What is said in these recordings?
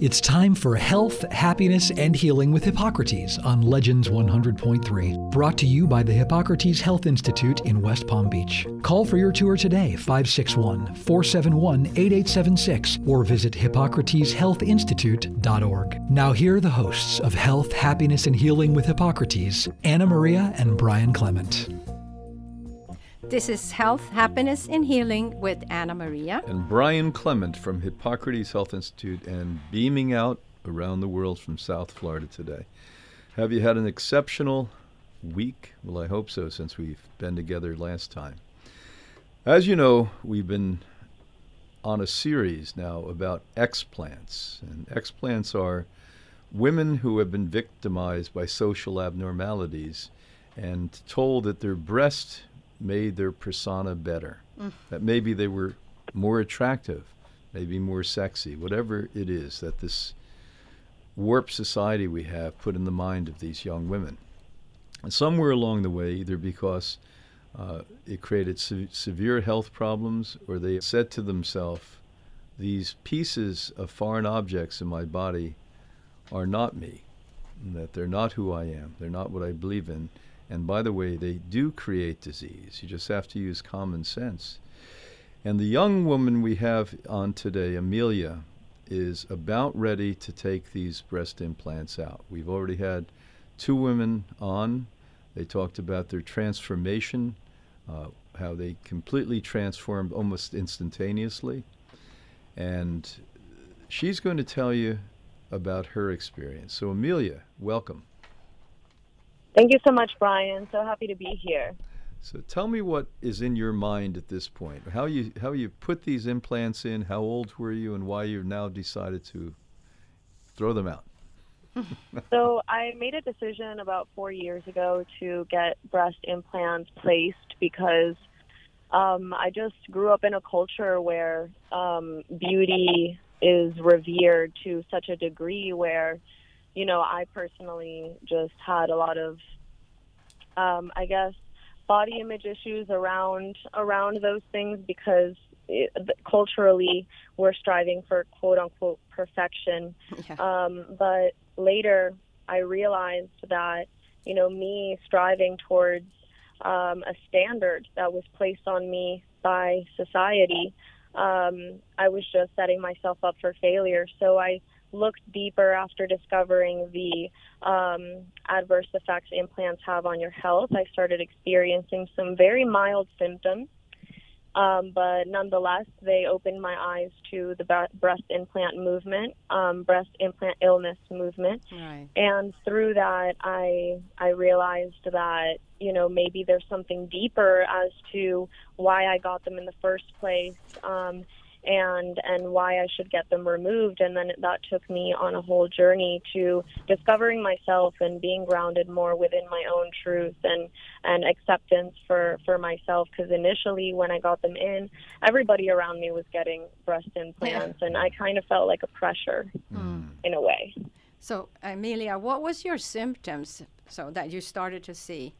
It's time for Health, Happiness, and Healing with Hippocrates on Legends 100.3. Brought to you by the Hippocrates Health Institute in West Palm Beach. Call for your tour today, 561 471 8876, or visit hippocrateshealthinstitute.org. Now, here are the hosts of Health, Happiness, and Healing with Hippocrates, Anna Maria and Brian Clement. This is Health, Happiness, and Healing with Anna Maria. And Brian Clement from Hippocrates Health Institute and beaming out around the world from South Florida today. Have you had an exceptional week? Well, I hope so since we've been together last time. As you know, we've been on a series now about explants. And explants are women who have been victimized by social abnormalities and told that their breast made their persona better. Mm. That maybe they were more attractive, maybe more sexy, whatever it is that this warped society we have put in the mind of these young women. And somewhere along the way, either because uh, it created se- severe health problems or they said to themselves, these pieces of foreign objects in my body are not me, that they're not who I am, they're not what I believe in, and by the way, they do create disease. You just have to use common sense. And the young woman we have on today, Emelia, is about ready to take these breast implants out. We've already had two women on. They talked about their transformation, uh, how they completely transformed almost instantaneously. And she's going to tell you about her experience. So, Emelia, welcome. Thank you so much, Brian. So happy to be here. So tell me what is in your mind at this point. How you how you put these implants in? How old were you, and why you've now decided to throw them out? so I made a decision about four years ago to get breast implants placed because um, I just grew up in a culture where um, beauty is revered to such a degree where you know, I personally just had a lot of, um, I guess, body image issues around around those things because it, culturally we're striving for quote unquote perfection. Yeah. Um, but later, I realized that you know me striving towards um, a standard that was placed on me by society, um, I was just setting myself up for failure. So I looked deeper after discovering the um, adverse effects implants have on your health. I started experiencing some very mild symptoms, um, but nonetheless, they opened my eyes to the breast implant movement, um, breast implant illness movement, right. and through that, I I realized that you know maybe there's something deeper as to why I got them in the first place. Um, and and why I should get them removed. And then that took me on a whole journey to discovering myself and being grounded more within my own truth and and acceptance for for myself. Because initially, when I got them in, everybody around me was getting breast implants, and I kind of felt like a pressure mm. in a way. So, Emelia, what was your symptoms so that you started to see?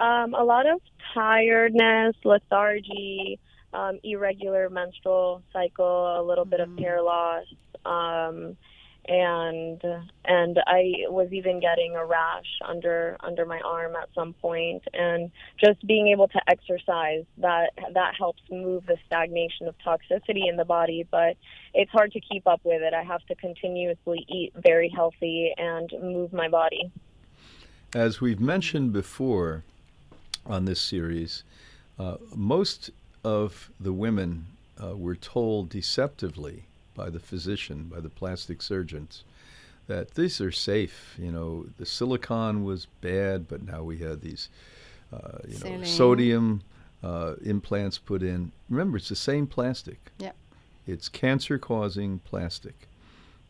Um, a lot of tiredness, lethargy, um, irregular menstrual cycle, a little bit of mm-hmm. hair loss, um, and and I was even getting a rash under under my arm at some point. point, and just being able to exercise that that helps move the stagnation of toxicity in the body. But it's hard to keep up with it. I have to continuously eat very healthy and move my body. As we've mentioned before on this series, uh, most of the women uh, were told deceptively by the physician, by the plastic surgeons, that these are safe. You know, the silicon was bad, but now we had these, uh, you know, sodium uh, implants put in. Remember, it's the same plastic. Yeah. It's cancer-causing plastic.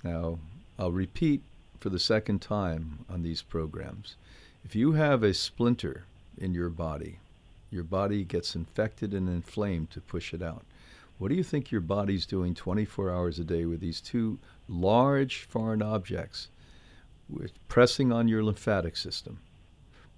Now, I'll repeat for the second time on these programs. If you have a splinter in your body, your body gets infected and inflamed to push it out. What do you think your body's doing 24 hours a day with these two large foreign objects pressing on your lymphatic system?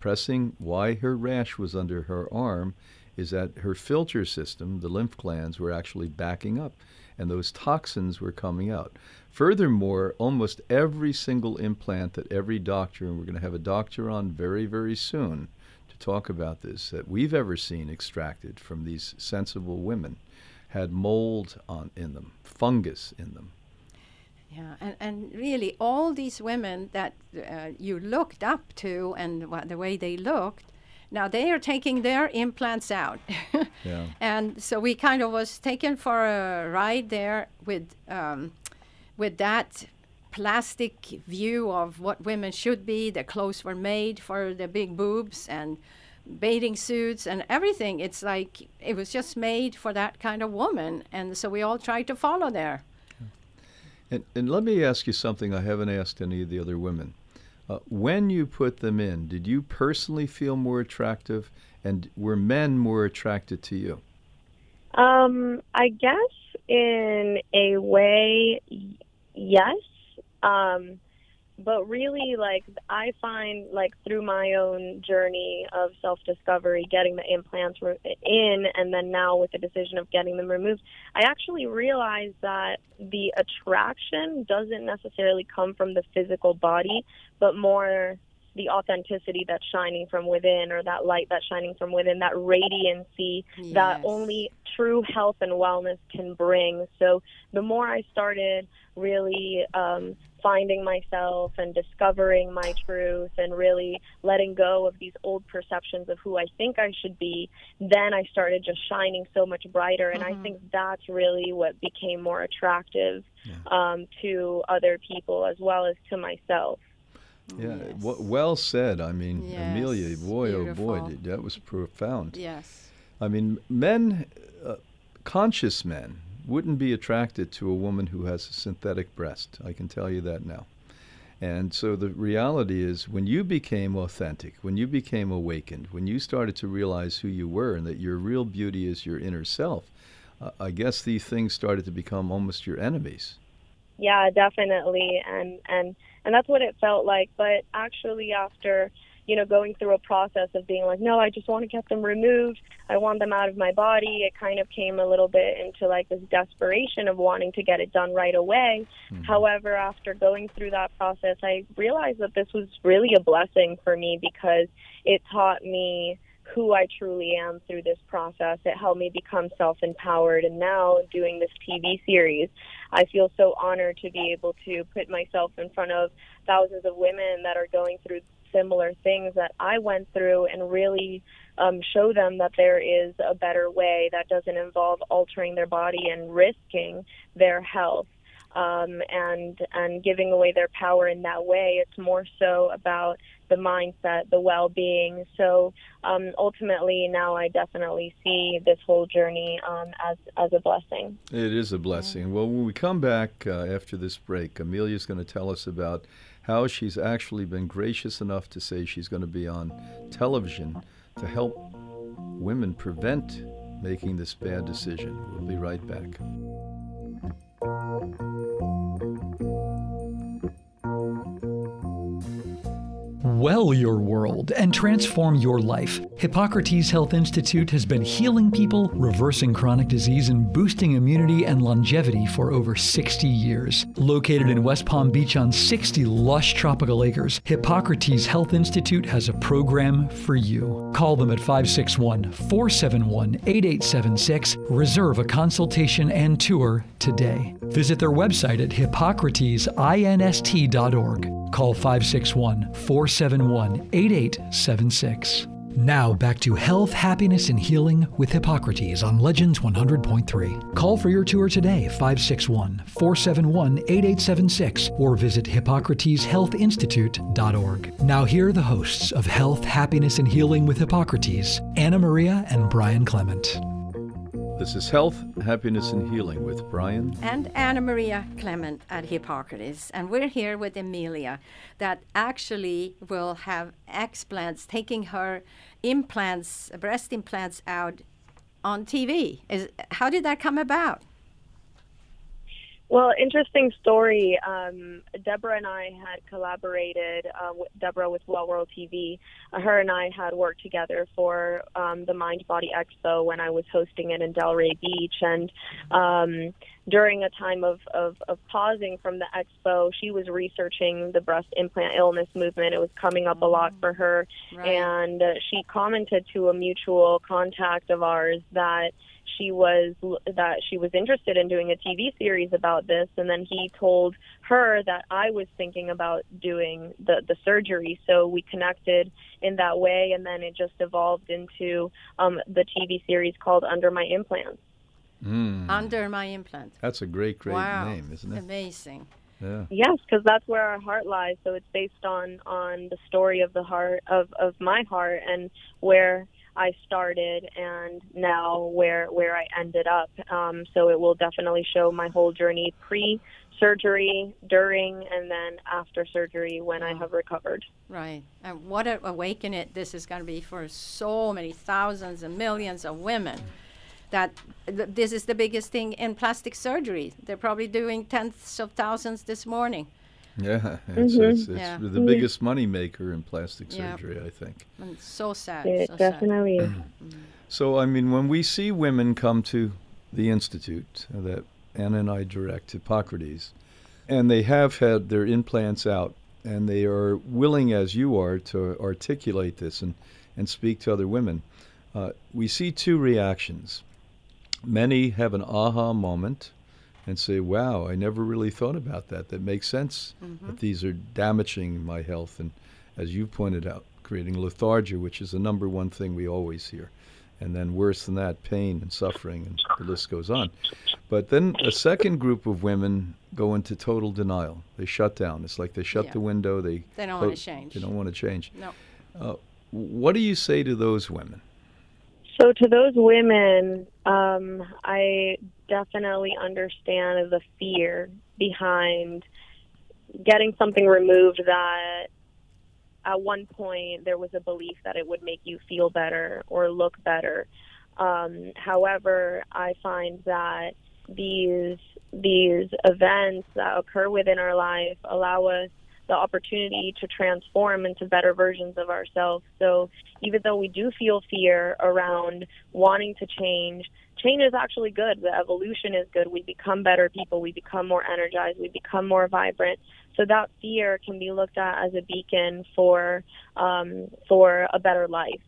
Pressing why her rash was under her arm is that her filter system, the lymph glands, were actually backing up. and those toxins were coming out. Furthermore, almost every single implant that every doctor, and we're going to have a doctor on very, very soon to talk about this, that we've ever seen extracted from these sensible women had mold on in them, fungus in them. Yeah, and, and really, all these women that uh, you looked up to and wha- the way they looked, now they are taking their implants out. Yeah. And so we kind of was taken for a ride there with, um, with that plastic view of what women should be. The clothes were made for the big boobs and bathing suits and everything. It's like it was just made for that kind of woman. And so we all tried to follow there. And, and let me ask you something I haven't asked any of the other women. Uh, when you put them in, did you personally feel more attractive, and were men more attracted to you? Um, I guess in a way, yes. Um, but really, like I find, like through my own journey of self-discovery, getting the implants re- in, and then now with the decision of getting them removed, I actually realized that the attraction doesn't necessarily come from the physical body, but more the authenticity that's shining from within, or that light that's shining from within, that radiancy that only true health and wellness can bring. So the more I started really um, finding myself and discovering my truth and really letting go of these old perceptions of who I think I should be, then I started just shining so much brighter. And I think that's really what became more attractive um, to other people as well as to myself. Yeah, Yes. w- well said. I mean, Yes, Emelia, boy, oh boy, that was profound. Yes. I mean, men, uh, conscious men, wouldn't be attracted to a woman who has a synthetic breast. I can tell you that now. And so the reality is, when you became authentic, when you became awakened, when you started to realize who you were and that your real beauty is your inner self, uh, I guess these things started to become almost your enemies. Yeah, definitely, and and and that's what it felt like. But actually, after you know going through a process of being like, no, I just want to get them removed. I want them out of my body. It kind of came a little bit into like this desperation of wanting to get it done right away. Mm-hmm. However, after going through that process, I realized that this was really a blessing for me because it taught me who I truly am through this process. It helped me become self empowered. And now, doing this TV series, I feel so honored to be able to put myself in front of thousands of women that are going through similar things that I went through and really um, show them that there is a better way that doesn't involve altering their body and risking their health. Um, and and giving away their power in that way. It's more so about the mindset, the well-being. So um, ultimately, now I definitely see this whole journey um, as as a blessing. It is a blessing. Well, when we come back uh, after this break, Emelia is going to tell us about how she's actually been gracious enough to say she's going to be on television to help women prevent making this bad decision. We'll be right back. Well your world and transform your life. Hippocrates Health Institute has been healing people, reversing chronic disease, and boosting immunity and longevity for over 60 years. Located in West Palm Beach on 60 lush tropical acres, Hippocrates Health Institute has a program for you. Call them at 561 471 8876. Reserve a consultation and tour today. Visit their website at hippocratesinst.org. Call 561 471 8876. Now back to health, happiness, and healing with Hippocrates on Legends 100.3. Call for your tour today, 561 471 8876, or visit HippocratesHealthInstitute.org. Now, here are the hosts of Health, Happiness, and Healing with Hippocrates, Anna Maria and Brian Clement. This is Health, Happiness, and Healing with Brian. and Anna Maria Clement at Hippocrates. And we're here with Emelia that actually will have explants taking her implants, breast implants out on TV. Is how did that come about? Well, interesting story. Um, Deborah and I had collaborated, uh, with Deborah with Well World TV. Uh, her and I had worked together for um, the Mind Body Expo when I was hosting it in Delray Beach. And um, during a time of, of, of pausing from the expo, she was researching the breast implant illness movement. It was coming up a lot for her. Right. And uh, she commented to a mutual contact of ours that she was that she was interested in doing a TV series about this and then he told her that I was thinking about doing the the surgery so we connected in that way and then it just evolved into um, the TV series called Under My Implants Mm. Under my implant. That's a great, great wow. name, isn't it? Amazing. Yeah. Yes, because that's where our heart lies. So it's based on on the story of the heart of of my heart and where I started and now where where I ended up. Um, so it will definitely show my whole journey pre surgery, during, and then after surgery when I have recovered. Right. And what an awakening this is going to be for so many thousands and millions of women. That th- this is the biggest thing in plastic surgery. They're probably doing tenths of thousands this morning. Yeah, it's, Mhm. it's, it's Yeah. the biggest money maker in plastic Yeah. surgery, I think. And it's so sad. It so sad. definitely is. So, I mean, when we see women come to the institute that Anna and I direct, Hippocrates, and they have had their implants out, and they are willing, as you are, to articulate this and, and speak to other women, uh, we see two reactions. Many have an aha moment and say, wow, I never really thought about that. That makes sense that these are damaging my health. And as you pointed out, creating lethargy, which is the number one thing we always hear. And then worse than that, pain and suffering, and the list goes on. But then a second group of women go into total denial. They shut down. It's like they shut Yeah. the window. They They don't want to change. They don't want to change. No. Uh, what do you say to those women? So to those women, um, I definitely understand the fear behind getting something removed that at one point there was a belief that it would make you feel better or look better. Um, however, I find that these these events that occur within our life allow us the opportunity to transform into better versions of ourselves. So even though we do feel fear around wanting to change, change is actually good. The evolution is good. We become better people. We become more energized. We become more vibrant. So that fear can be looked at as a beacon for um, for a better life.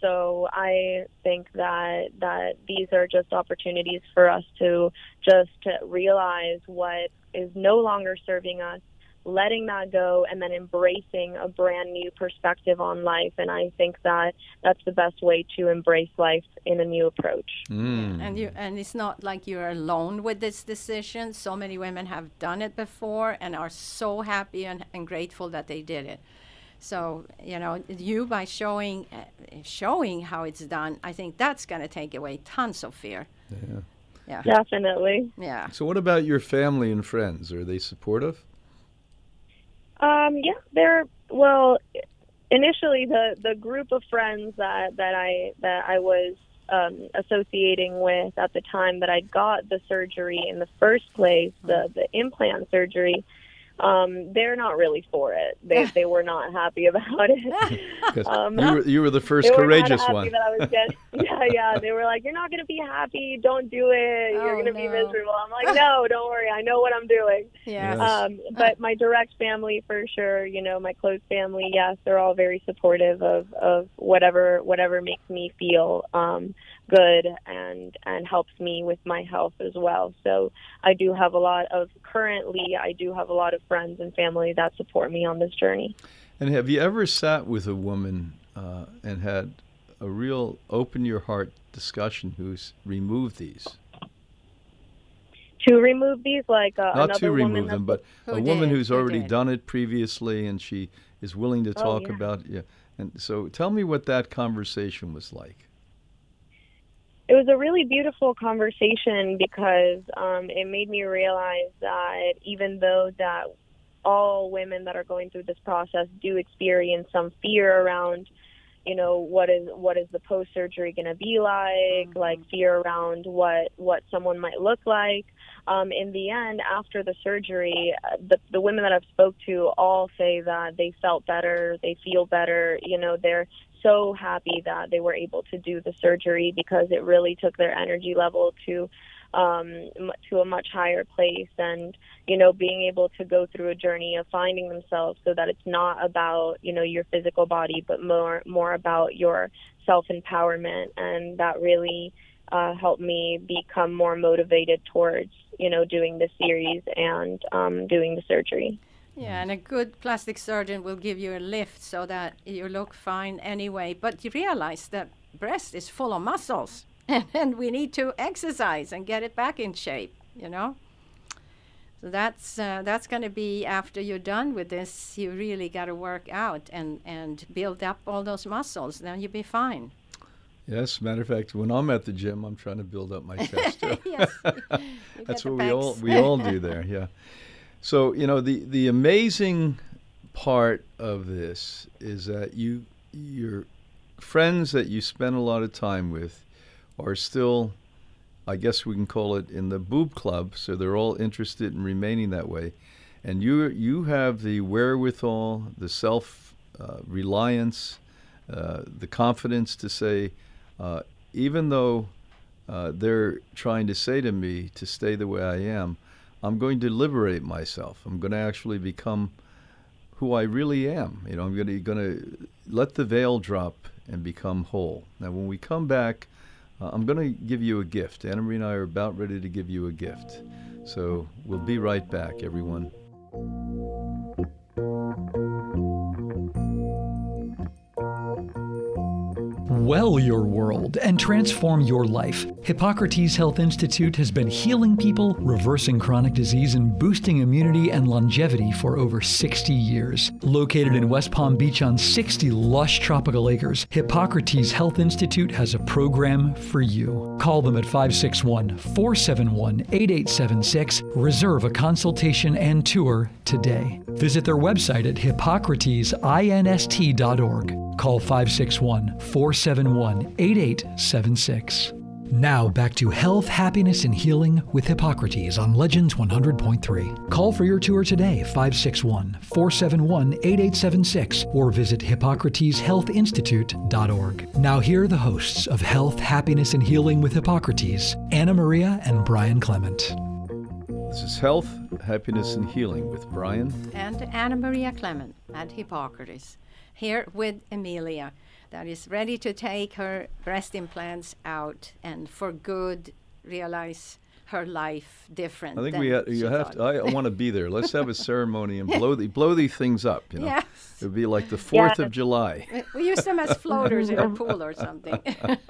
So I think that that these are just opportunities for us to just realize what is no longer serving us letting that go and then embracing a brand new perspective on life and i think that that's the best way to embrace life in a new approach Mm. And you and it's not like you're alone with this decision. So many women have done it before and are so happy and, and grateful that they did it. So you know, you by showing uh, showing how it's done, I think that's going to take away tons of fear. Yeah. Yeah, definitely yeah. So, what about your family and friends? Are they supportive? Um, yeah, they're well. Initially, the the group of friends that that I that I was um, associating with at the time that I got the surgery in the first place, the the implant surgery, um, they're not really for it. They they were not happy about it. Um, you, were, you were the first they were courageous not happy one. That I was getting, yeah, yeah. They were like, "You're not going to be happy. Don't do it. You're Oh, going to be miserable." I'm like, "No, don't worry. I know what I'm doing." Yeah. Yes. Um, but my direct family, for sure, you know, my close family, yes, they're all very supportive of, of whatever whatever makes me feel um, good and and helps me with my health as well. So I do have a lot of currently, I do have a lot of friends and family that support me on this journey. And have you ever sat with a woman uh, and had a real open your heart discussion who's removed these? To remove these, like uh, Not to remove them, but Who a woman who's already did? done it previously and she is willing to Oh, talk yeah. about yeah. And so tell me what that conversation was like. It was a really beautiful conversation because um, it made me realize that even though that all women that are going through this process do experience some fear around you know what is what is the post surgery going to be like like fear around what what someone might look like. Um, in the end after the surgery uh, the the women that I've spoke to all say that they felt better they feel better you know they're so happy that they were able to do the surgery because it really took their energy level to um, to a much higher place and you know being able to go through a journey of finding themselves so that it's not about you know your physical body but more more about your self empowerment and that really uh, helped me become more motivated towards you know doing the series and um, doing the surgery Yeah, and a good plastic surgeon will give you a lift so that you look fine anyway. But you realize that breast is full of muscles, and we need to exercise and get it back in shape. You know. So that's uh, that's going to be after you're done with this. You really got to work out and and build up all those muscles. Then you'll be fine. Yes, matter of fact, when I'm at the gym, I'm trying to build up my chest. too. yes. That's what we all we all do there. Yeah. So you know the the amazing part of this is that you your friends that you spend a lot of time with are still, I guess we can call it in the boob club. So they're all interested in remaining that way, and you you have the wherewithal, the self uh, reliance, uh, the confidence to say, uh, even though uh, they're trying to say to me to stay the way I am, I'm going to liberate myself. I'm going to actually become who I really am. You know, I'm going to, going to let the veil drop and become whole. Now, when we come back, uh, I'm going to give you a gift. Anna Marie and I are about ready to give you a gift. So we'll be right back, everyone. Well your world and transform your life. Hippocrates Health Institute has been healing people, reversing chronic disease, and boosting immunity and longevity for over 60 years. Located in West Palm Beach on 60 lush tropical acres, Hippocrates Health Institute has a program for you. Call them at 561 471 8876. Reserve a consultation and tour today. Visit their website at hippocratesinst.org. Call 561 471 8876. Now back to health, happiness, and healing with Hippocrates on Legends 100.3. Call for your tour today, 561 471 8876, or visit HippocratesHealthInstitute.org. Now, here are the hosts of Health, Happiness, and Healing with Hippocrates, Anna Maria and Brian Clement. This is Health, Happiness, and Healing with Brian. and Anna Maria Clement at Hippocrates, here with Emelia, that is ready to take her breast implants out and for good realize her life different. I think than we ha- you have to. thought. I want to be there. Let's have a ceremony and blow the, blow these things up. You know, Yes. it would be like the Fourth Yes. of July. We- We use them as floaters in a pool or something.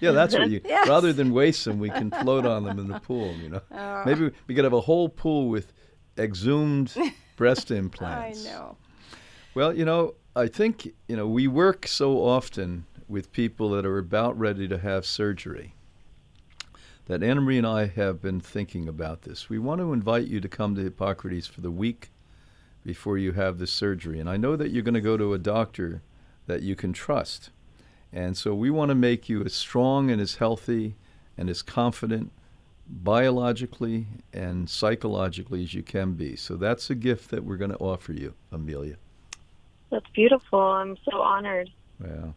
Yeah, that's what you. Yes. Rather than waste them, we can float on them in the pool. You know, Oh. maybe we could have a whole pool with exhumed breast implants. I know. Well, you know, I think you know we work so often with people that are about ready to have surgery. That Anna Marie and I have been thinking about this. We want to invite you to come to Hippocrates for the week before you have the surgery. And I know that you're going to go to a doctor that you can trust. And so we want to make you as strong and as healthy and as confident biologically and psychologically as you can be. So that's a gift that we're going to offer you, Emelia. That's beautiful i'm so honored Well,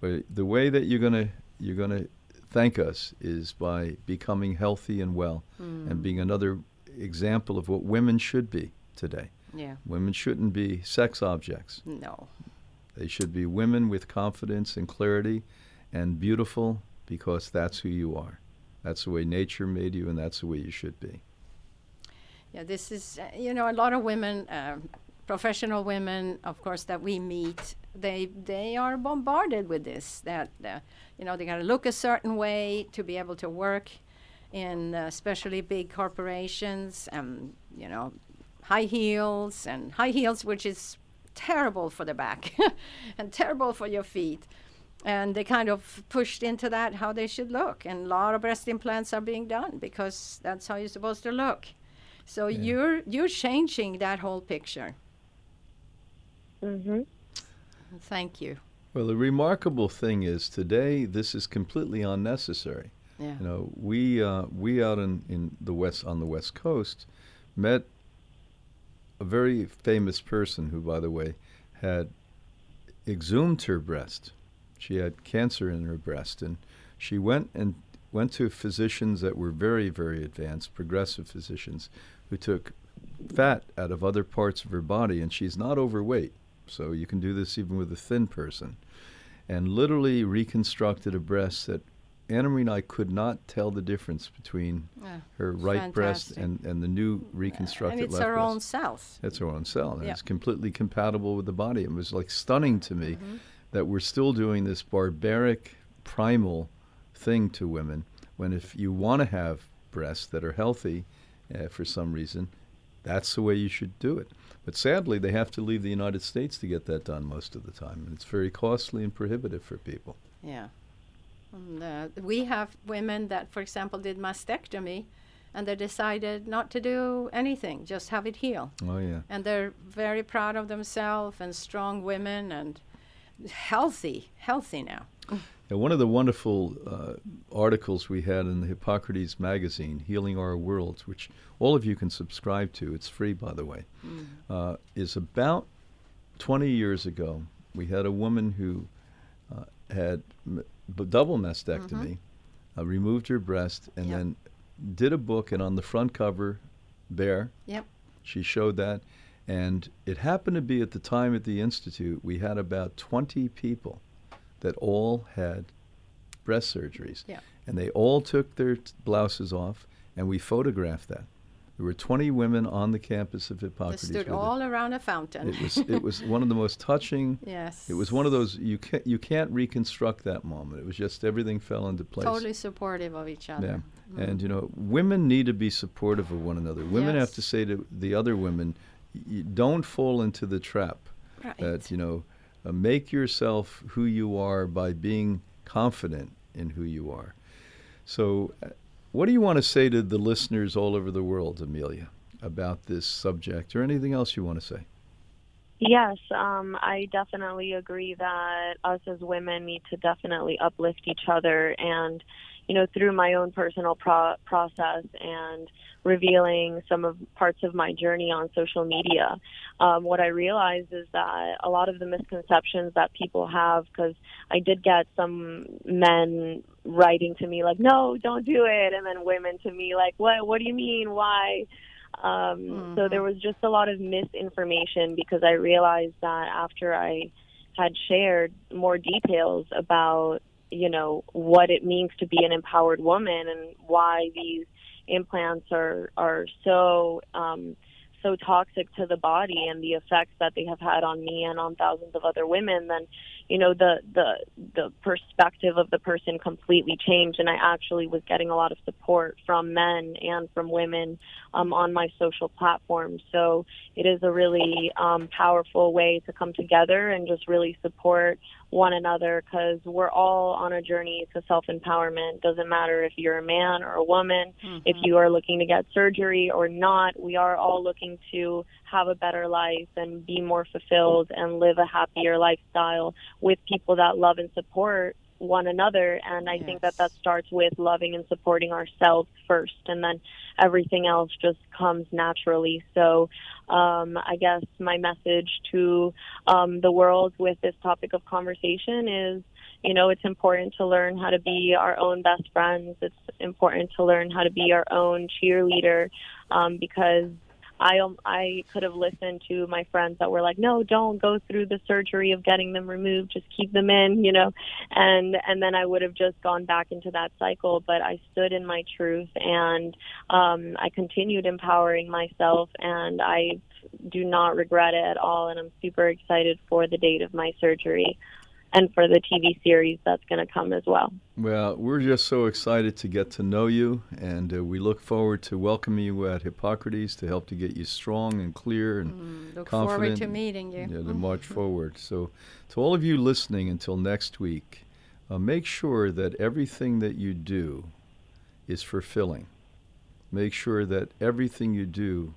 but the way that you're going to you're going to thank us is by becoming healthy and well and being another example of what women should be today. Yeah. Women shouldn't be sex objects. No. They should be women with confidence and clarity and beautiful because that's who you are. That's the way nature made you, and that's the way you should be. Yeah, this is, uh, you know, a lot of women, uh, professional women, of course, that we meet, they they are bombarded with this. That uh, you know, they got to look a certain way to be able to work in, uh, especially big corporations. Um, you know, high heels and high heels, which is terrible for the back and terrible for your feet. And they kind of pushed into that how they should look, and a lot of breast implants are being done because that's how you're supposed to look. So you're you're changing that whole picture. Hmm Thank you. Well, the remarkable thing is today this is completely unnecessary. Yeah. You know, we uh, we out in, in the west on the west coast met a very famous person who, by the way, had exhumed her breast. She had cancer in her breast, and she went and went to physicians that were very, very advanced, progressive physicians, who took fat out of other parts of her body, and she's not overweight. So you can do this even with a thin person. And literally reconstructed a breast that Anna Marie and I could not tell the difference between her right breast and, and the new reconstructed and it's left breast. own cells. It's her own cell, and Yeah. it's completely compatible with the body. It was like stunning to me Mm-hmm. that we're still doing this barbaric, primal thing to women. When if you want to have breasts that are healthy, uh, for some reason, that's the way you should do it. But sadly, they have to leave the United States to get that done most of the time, and it's very costly and prohibitive for people. Yeah. And, uh, we have women that, for example, did mastectomy and they decided not to do anything, just have it heal. Oh yeah. And they're very proud of themselves and strong women and healthy, healthy now. Now, one of the wonderful uh, articles we had in the Hippocrates magazine, Healing Our Worlds, which all of you can subscribe to, it's free, by the way, uh, is about 20 years ago. We had a woman who uh, had m- b- double mastectomy, uh, removed her breast, and Yep. then did a book, and on the front cover, there, Yep. she showed that. And it happened to be at the time at the Institute, we had about 20 people that all had breast surgeries. Yeah. And they all took their t- blouses off, and we photographed that. There were 20 women on the campus of They Hippocrates. stood with it. all around a fountain. It was it was one of the most touching. yes. It was one of those you can't you can't reconstruct that moment. It was just everything fell into place. totally supportive of each other. Yeah. Mm-hmm. And you know, women need to be supportive of one another. Women have to say to the other women, don't fall into the trap Right. that you know, uh, make yourself who you are by being confident in who you are. So, uh, what do you want to say to the listeners all over the world, Emelia, about this subject, or anything else you want to say? Yes, um, I definitely agree that us as women need to definitely uplift each other. And, you know, through my own personal pro- process and revealing some of parts of my journey on social media, um, what I realized is that a lot of the misconceptions that people have, because I did get some men writing to me like, "No, don't do it," and then women to me like, "What? What do you mean? Why?" Um, So there was just a lot of misinformation because I realized that after I had shared more details about, you know, what it means to be an empowered woman and why these implants are are so um, so toxic to the body and the effects that they have had on me and on thousands of other women, then you know the the the perspective of the person completely changed, and I actually was getting a lot of support from men and from women um, on my social platforms. So it is a really um, powerful way to come together and just really support one another because we're all on a journey to self empowerment. Doesn't matter if you're a man or a woman, if mm-hmm. you are looking to get surgery or not, we are all looking to have a better life and be more fulfilled and live a happier lifestyle with people that love and support one another. And I think that that starts with loving and supporting ourselves first, and then everything else just comes naturally. So, um, I guess my message to um, the world with this topic of conversation is you know, it's important to learn how to be our own best friends. It's important to learn how to be our own cheerleader um, because I um, I could have listened to my friends that were like, no, don't go through the surgery of getting them removed. Just keep them in, you know, and and then I would have just gone back into that cycle. But I stood in my truth and um, I continued empowering myself, and I do not regret it at all. And I'm super excited for the date of my surgery and for the TV series that's going to come as well. Well, we're just so excited to get to know you, and uh, we look forward to welcoming you at Hippocrates to help to get you strong and clear and Mm, look confident. forward to meeting you. Yeah, to march forward. So, to all of you listening until next week, uh, make sure that everything that you do is fulfilling. Make sure that everything you do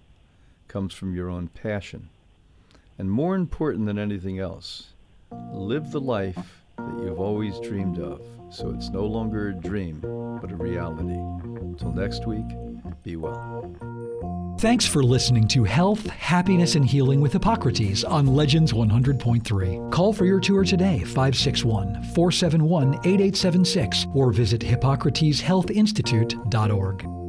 comes from your own passion. And more important than anything else, live the life that you've always dreamed of so it's no longer a dream, but a reality. Until next week, be well. Thanks for listening to Health, Happiness, and Healing with Hippocrates on Legends 100.3. Call for your tour today, 561 471 8876, or visit HippocratesHealthInstitute.org.